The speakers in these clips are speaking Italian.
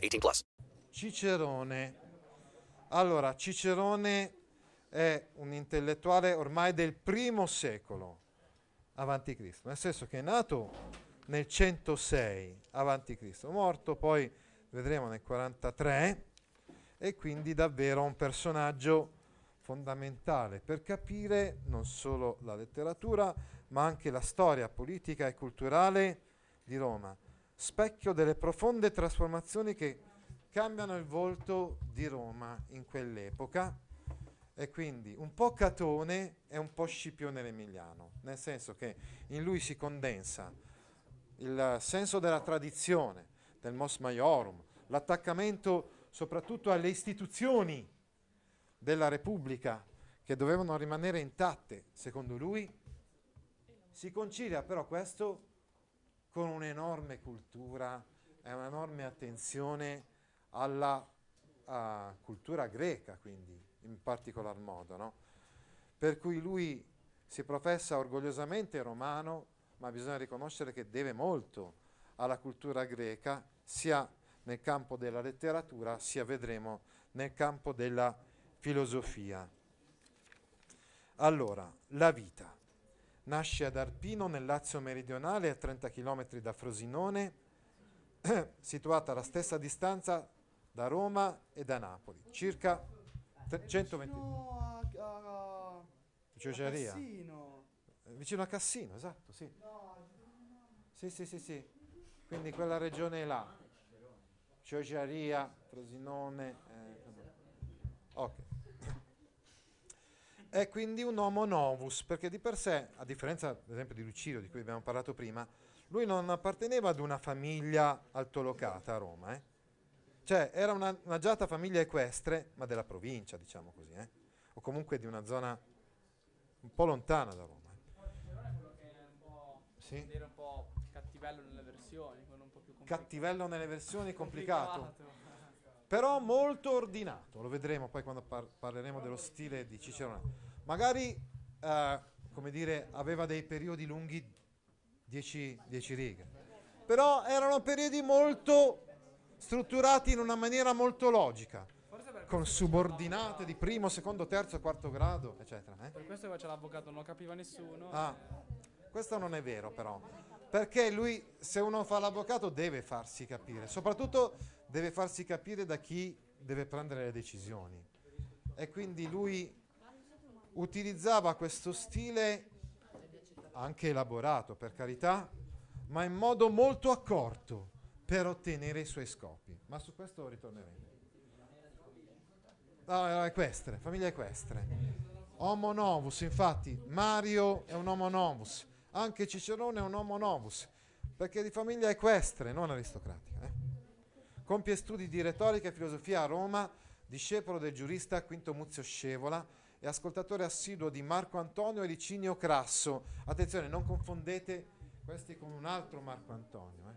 18 plus. Cicerone. Allora, Cicerone è un intellettuale ormai del primo secolo avanti Cristo, nel senso che è nato nel 106 avanti Cristo, morto poi vedremo nel 43 e quindi davvero un personaggio fondamentale per capire non solo la letteratura, ma anche la storia politica e culturale di Roma, specchio delle profonde trasformazioni che cambiano il volto di Roma in quell'epoca. E quindi un po' Catone e un po' Scipione l'Emiliano, nel senso che in lui si condensa il senso della tradizione, del mos maiorum, l'attaccamento soprattutto alle istituzioni della Repubblica che dovevano rimanere intatte, secondo lui, si concilia però questo con un'enorme cultura e un'enorme attenzione alla uh, cultura greca, quindi in particolar modo, no? per cui lui si professa orgogliosamente romano, ma bisogna riconoscere che deve molto alla cultura greca, sia nel campo della letteratura, sia vedremo nel campo della filosofia. Allora, la vita. Nasce ad Arpino nel Lazio meridionale a 30 km da Frosinone, situata alla stessa distanza da Roma e da Napoli, circa tre- 120 Vicino a, a, a Giogeria. Cassino. Eh, Vicino a Cassino, esatto, sì. Sì, sì, sì, sì. Quindi quella regione là. Giogeria, Frosinone. eh, ok. È quindi un homo novus, perché di per sé, a differenza ad esempio di Lucilio, di cui abbiamo parlato prima, lui non apparteneva ad una famiglia altolocata a Roma, eh. Cioè, era una, un'agiata famiglia equestre, ma della provincia, diciamo così, eh? o comunque di una zona un po' lontana da Roma. eh. Sì. Era un po' cattivello nelle versioni, quello un po' più complicato. Cattivello nelle versioni, complicato, però molto ordinato. Lo vedremo poi quando par- parleremo dello stile di Cicerone. Magari, eh, come dire, aveva dei periodi lunghi, 10 righe, però erano periodi molto strutturati in una maniera molto logica, con subordinate di primo, secondo, terzo, quarto grado, eccetera. eh. Per questo faceva l'avvocato non lo capiva nessuno. Ah, questo non è vero però, perché lui se uno fa l'avvocato deve farsi capire, soprattutto deve farsi capire da chi deve prendere le decisioni. E quindi lui utilizzava questo stile anche elaborato, per carità, ma in modo molto accorto per ottenere i suoi scopi. Ma su questo ritorneremo. No, era equestre, famiglia equestre. Homo novus, infatti, Mario è un homo novus, anche Cicerone è un homo novus, perché è di famiglia equestre, non aristocratica. Compie studi di retorica e filosofia a Roma, discepolo del giurista Quinto Muzio Scevola e ascoltatore assiduo di Marco Antonio e Licinio Crasso. Attenzione, non confondete questi con un altro Marco Antonio. eh.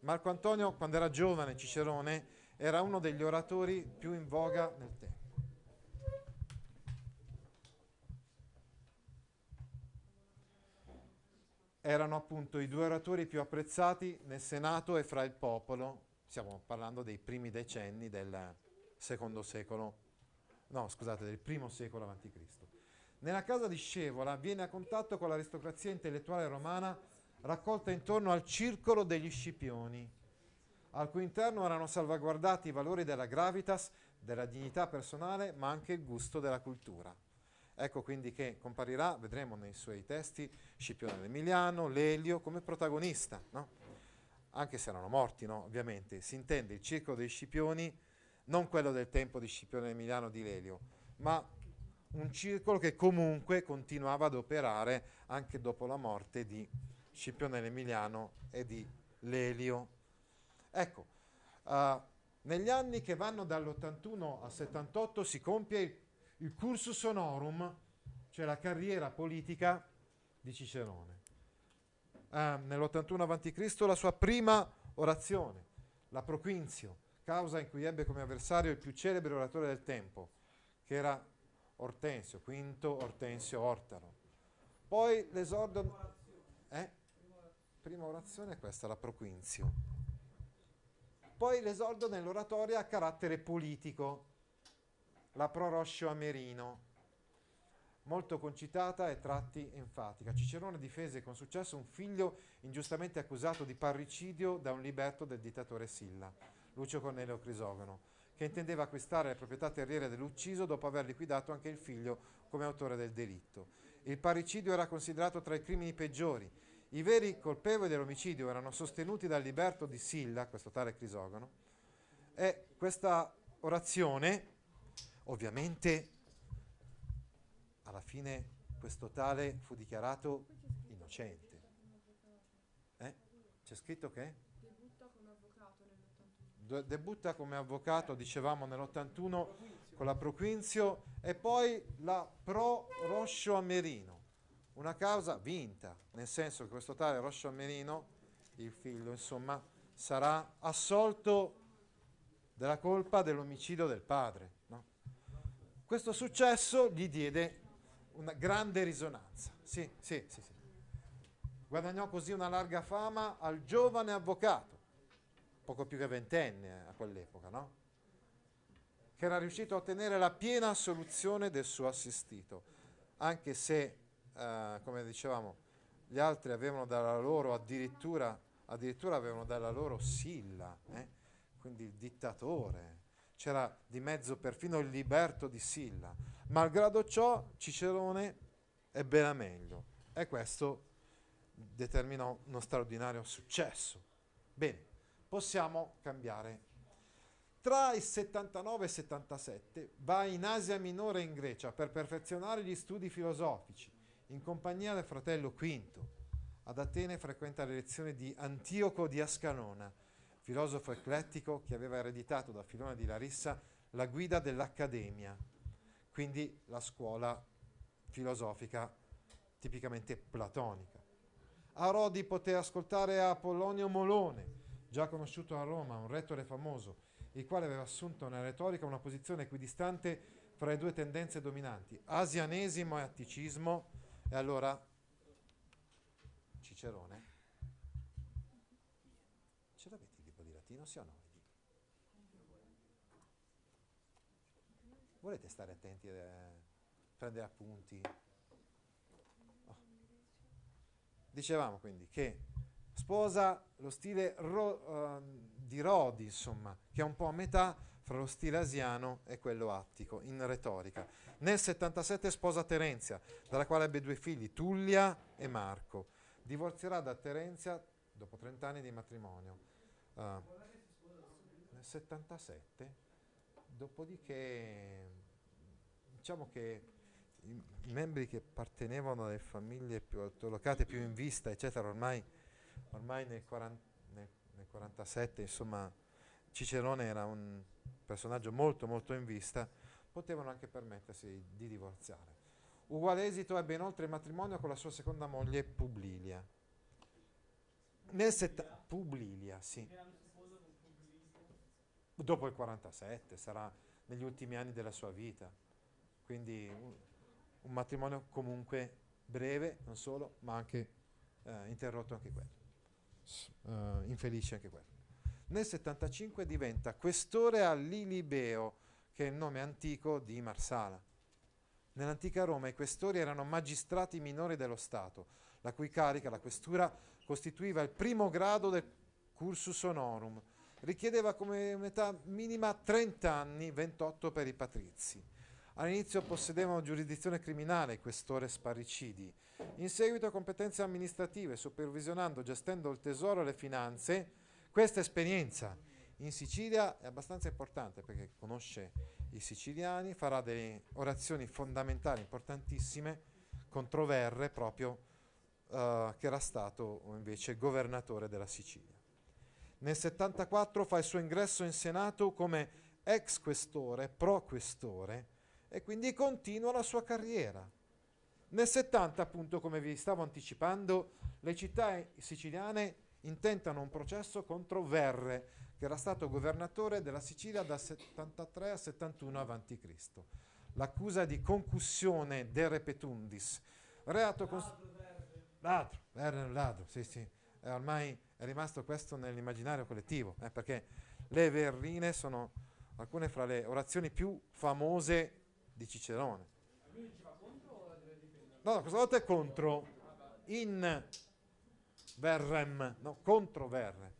Marco Antonio, quando era giovane, Cicerone, era uno degli oratori più in voga nel tempo. Erano appunto i due oratori più apprezzati nel Senato e fra il popolo. Stiamo parlando dei primi decenni del secondo secolo, no scusate, del primo secolo Cristo. Nella casa di Scevola viene a contatto con l'aristocrazia intellettuale romana raccolta intorno al circolo degli Scipioni, al cui interno erano salvaguardati i valori della gravitas, della dignità personale, ma anche il gusto della cultura. Ecco quindi che comparirà, vedremo nei suoi testi, Scipione l'Emiliano, Lelio come protagonista, no? Anche se erano morti, no? ovviamente. Si intende il circolo dei Scipioni, non quello del tempo di Scipione l'Emiliano di Lelio, ma un circolo che comunque continuava ad operare anche dopo la morte di Scipione l'Emiliano e di Lelio. Ecco, Uh, negli anni che vanno dall'81 al 78 si compie il, il cursus honorum, cioè la carriera politica di Cicerone. Uh, nell'81 a.C. la sua prima orazione, la Proquinzio, causa in cui ebbe come avversario il più celebre oratore del tempo, che era Ortensio, quinto Ortensio Ortaro. Poi l'esordio... Eh? Prima orazione è questa, la Proquinzio. Poi l'esordio nell'oratoria a carattere politico, la Proroscio Amerino, molto concitata e tratti enfatica. Cicerone difese con successo un figlio ingiustamente accusato di parricidio da un liberto del dittatore Silla, Lucio Cornelio Crisogono, che intendeva acquistare le proprietà terriere dell'ucciso dopo aver liquidato anche il figlio come autore del delitto. Il parricidio era considerato tra i crimini peggiori. I veri colpevoli dell'omicidio erano sostenuti dal liberto di Silla, questo tale Crisogono, e questa orazione, ovviamente, alla fine questo tale fu dichiarato innocente. Eh? C'è scritto che? debutta come avvocato, dicevamo nell'81 con la Proquinzio e poi la Pro Roscio Amerino, una causa vinta, nel senso che questo tale Roscio Amerino, il figlio, insomma, sarà assolto della colpa dell'omicidio del padre. No? Questo successo gli diede una grande risonanza. Sì, sì, sì, sì. Guadagnò così una larga fama al giovane avvocato poco più che ventenne a quell'epoca, no? che era riuscito a ottenere la piena soluzione del suo assistito, anche se, eh, come dicevamo, gli altri avevano dalla loro addirittura, addirittura avevano dalla loro Silla, eh? quindi il dittatore, c'era di mezzo perfino il liberto di Silla. Malgrado ciò, Cicerone ebbe la meglio e questo determinò uno straordinario successo. Bene, possiamo cambiare. Tra il 79 e il 77 va in Asia Minore in Grecia per perfezionare gli studi filosofici in compagnia del fratello Quinto. Ad Atene frequenta le lezioni di Antioco di Ascanona, filosofo eclettico che aveva ereditato da Filone di Larissa la guida dell'Accademia, quindi la scuola filosofica tipicamente platonica. A Rodi poté ascoltare Apollonio Molone, già conosciuto a Roma, un rettore famoso, il quale aveva assunto nella retorica una posizione equidistante fra le due tendenze dominanti, asianesimo e atticismo, e allora Cicerone. Ce l'avete il libro di latino, sì o no? Volete stare attenti a prendere appunti? Oh. Dicevamo quindi che sposa lo stile ro, uh, di Rodi, insomma, che è un po' a metà fra lo stile asiano e quello attico, in retorica. Nel 77 sposa Terenzia, dalla quale ebbe due figli, Tullia e Marco. Divorzierà da Terenzia dopo 30 anni di matrimonio. Uh, 77, dopodiché diciamo che i membri che appartenevano alle famiglie più autolocate, più in vista, eccetera, ormai ormai nel, 40, nel, nel 47, insomma, Cicerone era un personaggio molto molto in vista, potevano anche permettersi di divorziare. Uguale esito ebbe inoltre il matrimonio con la sua seconda moglie Publilia. Nel setta- Publilia, sì. Dopo il 47, sarà negli ultimi anni della sua vita. Quindi un, un matrimonio comunque breve, non solo, ma anche eh, interrotto anche quello uh, infelice anche quello. Nel 75 diventa questore a Lilibeo, che è il nome antico di Marsala. Nell'antica Roma i questori erano magistrati minori dello Stato, la cui carica, la questura, costituiva il primo grado del cursus honorum. Richiedeva come età minima 30 anni, 28 per i patrizi. All'inizio possedevano giurisdizione criminale, questore sparricidi, in seguito competenze amministrative, supervisionando, gestendo il tesoro e le finanze, questa esperienza in Sicilia è abbastanza importante perché conosce i siciliani, farà delle orazioni fondamentali, importantissime, contro Verre, proprio uh, che era stato invece governatore della Sicilia. Nel 74 fa il suo ingresso in Senato come ex questore, pro questore, e quindi continua la sua carriera. Nel 70, appunto, come vi stavo anticipando, le città siciliane intentano un processo contro Verre, che era stato governatore della Sicilia dal 73 al 71 a.C. L'accusa di concussione de repetundis, reato cons- ladro, Verre è un ladro, sì, sì, è ormai è rimasto questo nell'immaginario collettivo, eh, perché le verrine sono alcune fra le orazioni più famose di Cicerone. No, questa volta è contro, in verrem, no, contro verre.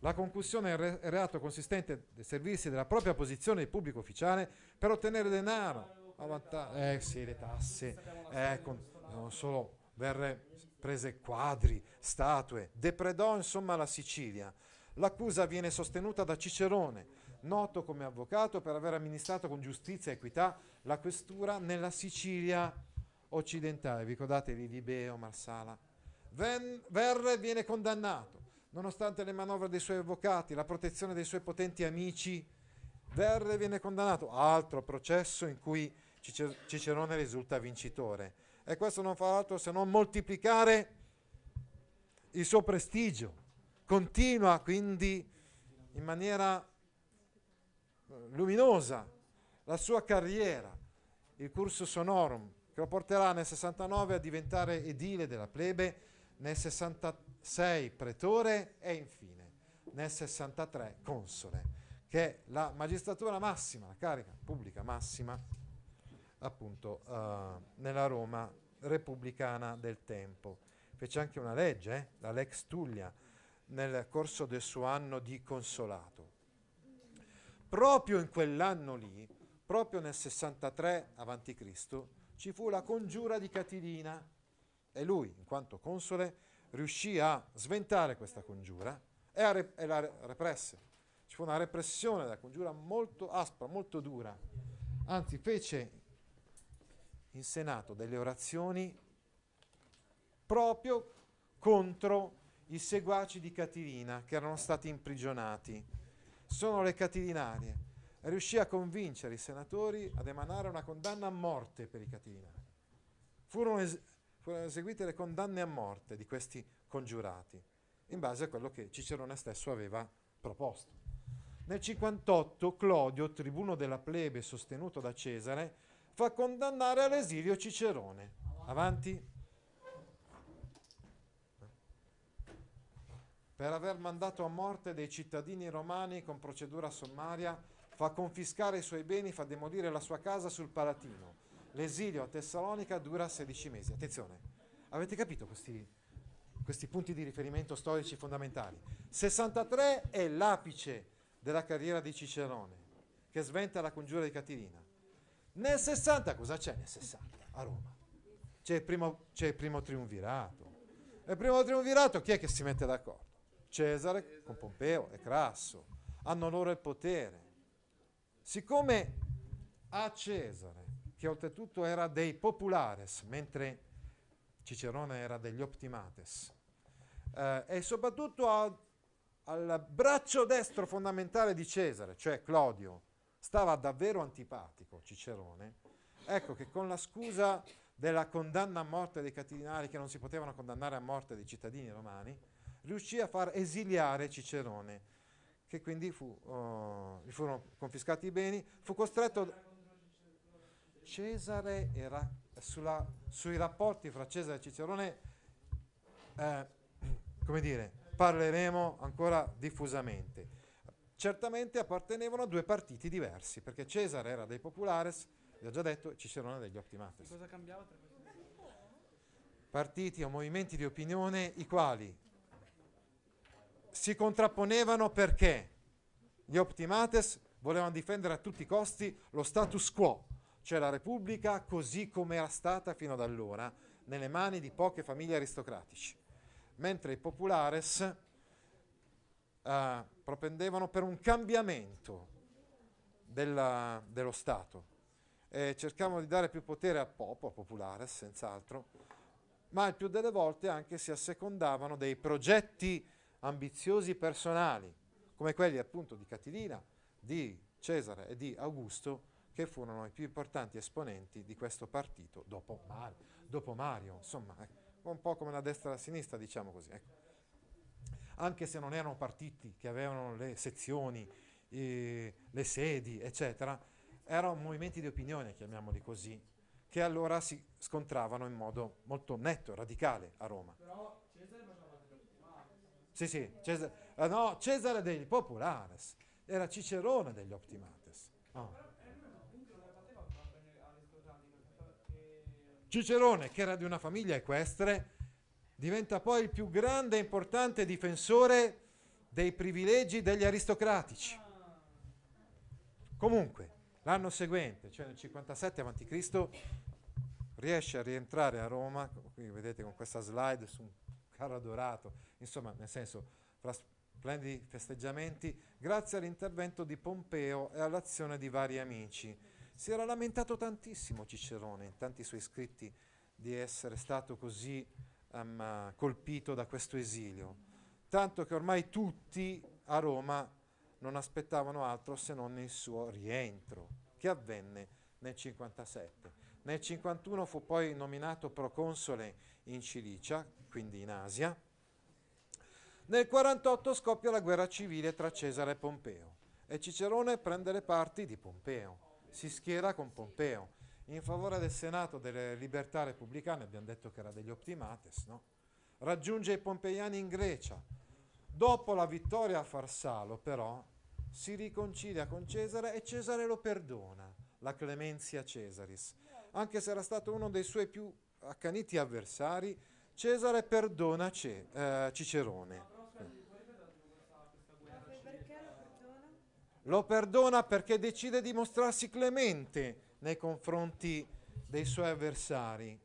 La concussione è il reato consistente nel servirsi della propria posizione di pubblico ufficiale per ottenere denaro, avvanta- eh sì, le tasse, eh, con- non solo verre prese quadri, statue, depredò insomma la Sicilia. L'accusa viene sostenuta da Cicerone, noto come avvocato per aver amministrato con giustizia e equità la questura nella Sicilia occidentale. Vi ricordate di Libeo, Marsala? Ven- Verre viene condannato, nonostante le manovre dei suoi avvocati, la protezione dei suoi potenti amici. Verre viene condannato, altro processo in cui Cicerone risulta vincitore. E questo non fa altro se non moltiplicare il suo prestigio. Continua quindi in maniera eh, luminosa la sua carriera, il cursus honorum, che lo porterà nel 69 a diventare edile della plebe, nel 66 pretore e infine nel 63 console, che è la magistratura massima, la carica pubblica massima, appunto eh, nella Roma repubblicana del tempo. Fece anche una legge, eh, la Lex Tullia, nel corso del suo anno di consolato. Proprio in quell'anno lì, proprio nel 63 a.C., ci fu la congiura di Catilina e lui, in quanto console, riuscì a sventare questa congiura e, a re- e la re- represse. Ci fu una repressione della congiura molto aspra, molto dura. Anzi, fece in Senato delle orazioni proprio contro i seguaci di Catilina che erano stati imprigionati. Sono le catilinarie. Riuscì a convincere i senatori ad emanare una condanna a morte per i catilinari. Furono, es- furono eseguite le condanne a morte di questi congiurati, in base a quello che Cicerone stesso aveva proposto. Nel 58 Clodio, tribuno della plebe sostenuto da Cesare, fa condannare all'esilio Cicerone. Avanti. Per aver mandato a morte dei cittadini romani con procedura sommaria, fa confiscare i suoi beni, fa demolire la sua casa sul Palatino. L'esilio a Tessalonica dura 16 mesi. Attenzione, avete capito questi, questi punti di riferimento storici fondamentali? 63 è l'apice della carriera di Cicerone, che sventa la congiura di Catilina. Nel 60 cosa c'è nel 60 a Roma? C'è il primo, c'è il primo triunvirato. E il primo triunvirato chi è che si mette d'accordo? Cesare con Pompeo e Crasso. Hanno loro il potere. Siccome a Cesare, che oltretutto era dei populares, mentre Cicerone era degli optimates, eh, e soprattutto a- al braccio destro fondamentale di Cesare, cioè Clodio, stava davvero antipatico Cicerone, ecco che con la scusa della condanna a morte dei catilinari che non si potevano condannare a morte dei cittadini romani, riuscì a far esiliare Cicerone, che quindi fu, oh, gli furono confiscati i beni, fu costretto... Cesare era sulla- sui rapporti fra Cesare e Cicerone, eh, come dire, parleremo ancora diffusamente. Certamente appartenevano a due partiti diversi, perché Cesare era dei populares, vi ho già detto, e Cicerone degli optimates. Cosa cambiava tra questi? Partiti o movimenti di opinione i quali si contrapponevano perché gli optimates volevano difendere a tutti i costi lo status quo, cioè la Repubblica così come era stata fino ad allora, nelle mani di poche famiglie aristocratici, mentre i populares eh, propendevano per un cambiamento della- dello Stato e cercavano di dare più potere al popolo, populares senz'altro, ma il più delle volte anche si assecondavano dei progetti ambiziosi personali, come quelli appunto di Catilina, di Cesare e di Augusto, che furono i più importanti esponenti di questo partito dopo Mario, dopo Mario insomma, ecco, un po' come la destra e la sinistra, diciamo così. Ecco. Anche se non erano partiti che avevano le sezioni, eh, le sedi, eccetera, erano movimenti di opinione, chiamiamoli così, che allora si scontravano in modo molto netto, radicale a Roma. Però Cesare faceva parte dell'optimale. Sì, sì, Cesare, eh, no, Cesare degli Populares, era Cicerone degli Optimates. Ah. Cicerone, che era di una famiglia equestre, diventa poi il più grande e importante difensore dei privilegi degli aristocratici. Comunque, l'anno seguente, cioè nel 57 a.C., riesce a rientrare a Roma, qui vedete con questa slide su un carro dorato, insomma, nel senso, fra splendidi festeggiamenti, grazie all'intervento di Pompeo e all'azione di vari amici. Si era lamentato tantissimo Cicerone in tanti suoi scritti di essere stato così um, colpito da questo esilio, tanto che ormai tutti a Roma non aspettavano altro se non il suo rientro, che avvenne nel 57. Nel 51 fu poi nominato proconsole in Cilicia, quindi in Asia. Nel 48 scoppia la guerra civile tra Cesare e Pompeo e Cicerone prende le parti di Pompeo, si schiera con Pompeo in favore del Senato delle libertà repubblicane, abbiamo detto che era degli optimates, no? raggiunge i pompeiani in Grecia. Dopo la vittoria a Farsalo, però, si riconcilia con Cesare e Cesare lo perdona, la clemenzia Cesaris. Anche se era stato uno dei suoi più accaniti avversari, Cesare perdona Ce- eh, Cicerone. Lo perdona perché decide di mostrarsi clemente nei confronti dei suoi avversari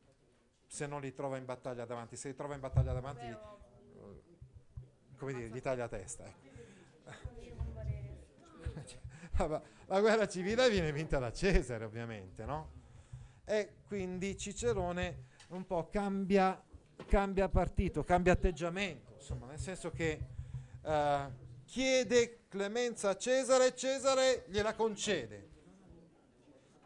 se non li trova in battaglia davanti. Se li trova in battaglia davanti, eh, come dire, gli taglia la testa. ecco. La guerra civile viene vinta da Cesare, ovviamente, no? E quindi Cicerone un po' cambia, cambia partito, cambia atteggiamento, insomma, nel senso che eh, chiede clemenza a Cesare e Cesare gliela concede.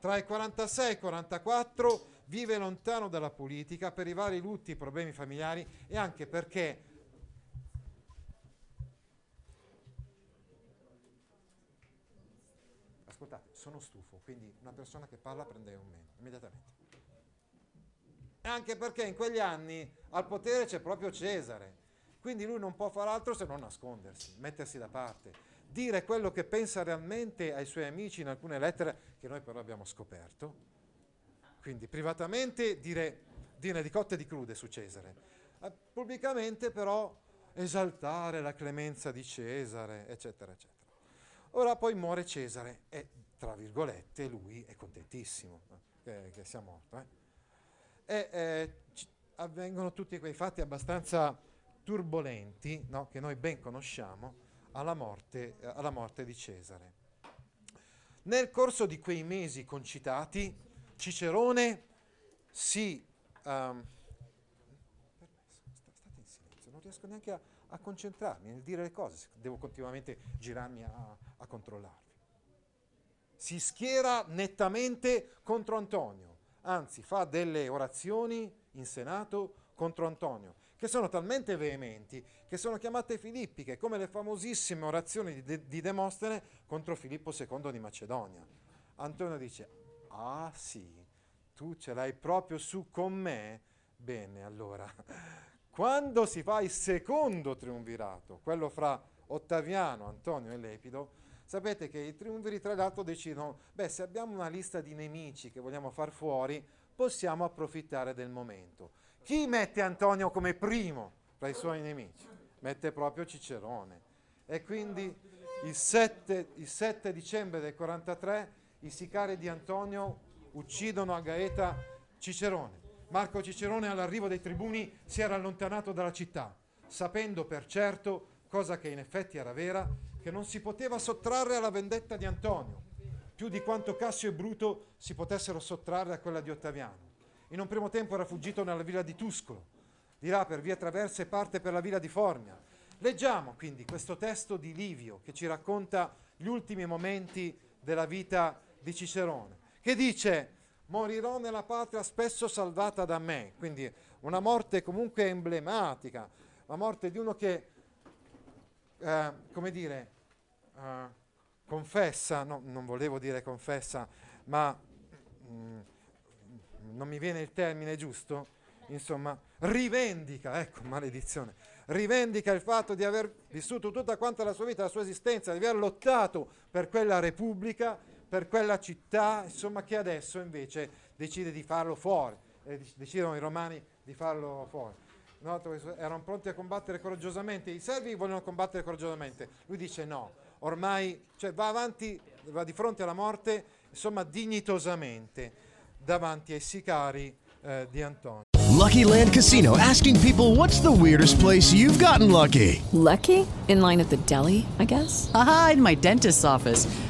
Tra il 46 e il 44 vive lontano dalla politica per i vari lutti, i problemi familiari e anche perché Ascoltate, sono stufo, quindi una persona che parla prende un meno, immediatamente. Anche perché in quegli anni al potere c'è proprio Cesare, quindi lui non può fare altro se non nascondersi, mettersi da parte, dire quello che pensa realmente ai suoi amici in alcune lettere che noi però abbiamo scoperto. Quindi privatamente dire, dire di cotte e di crude su Cesare, Eh, pubblicamente però esaltare la clemenza di Cesare, eccetera, eccetera. Ora poi muore Cesare e, tra virgolette, lui è contentissimo no? che, sia morto. eh. E eh, ci- avvengono tutti quei fatti abbastanza turbolenti no? che noi ben conosciamo alla morte, alla morte di Cesare. Nel corso di quei mesi concitati, Cicerone si... silenzio, non riesco neanche a, a concentrarmi nel dire le cose, devo continuamente girarmi a, a controllarvi. Si schiera nettamente contro Antonio, anzi fa delle orazioni in Senato contro Antonio, che sono talmente veementi che sono chiamate filippiche, come le famosissime orazioni di, De- di Demostene contro Filippo II di Macedonia. Antonio dice, ah sì, tu ce l'hai proprio su con me? Bene, allora, quando si fa il secondo triumvirato, quello fra Ottaviano, Antonio e Lepido, sapete che i triumviri tra l'altro decidono, beh, se abbiamo una lista di nemici che vogliamo far fuori, possiamo approfittare del momento. Chi mette Antonio come primo tra i suoi nemici? Mette proprio Cicerone. E quindi il 7, il 7 dicembre del 43 i sicari di Antonio uccidono a Gaeta Cicerone. Marco Cicerone all'arrivo dei tribuni si era allontanato dalla città, sapendo per certo, cosa che in effetti era vera, che non si poteva sottrarre alla vendetta di Antonio, più di quanto Cassio e Bruto si potessero sottrarre a quella di Ottaviano. In un primo tempo era fuggito nella villa di Tuscolo, di là per via traverse parte per la villa di Formia Leggiamo quindi questo testo di Livio che ci racconta gli ultimi momenti della vita di Cicerone, che dice morirò nella patria spesso salvata da me, quindi una morte comunque emblematica, la morte di uno che, eh, come dire, eh, confessa, no, non volevo dire confessa, ma mm, non mi viene il termine giusto, insomma, rivendica, ecco, maledizione, rivendica il fatto di aver vissuto tutta quanta la sua vita, la sua esistenza, di aver lottato per quella repubblica, per quella città, insomma, che adesso invece decide di farlo fuori, e dec- decidono i romani di farlo fuori. No, erano pronti a combattere coraggiosamente, i servi vogliono combattere coraggiosamente, lui dice no, ormai cioè, va avanti, va di fronte alla morte, insomma, dignitosamente, davanti ai sicari eh, di Antonio. Lucky Land Casino asking people what's the weirdest place you've gotten lucky? Lucky? In line at the deli, I guess? Aha, in my dentist's office.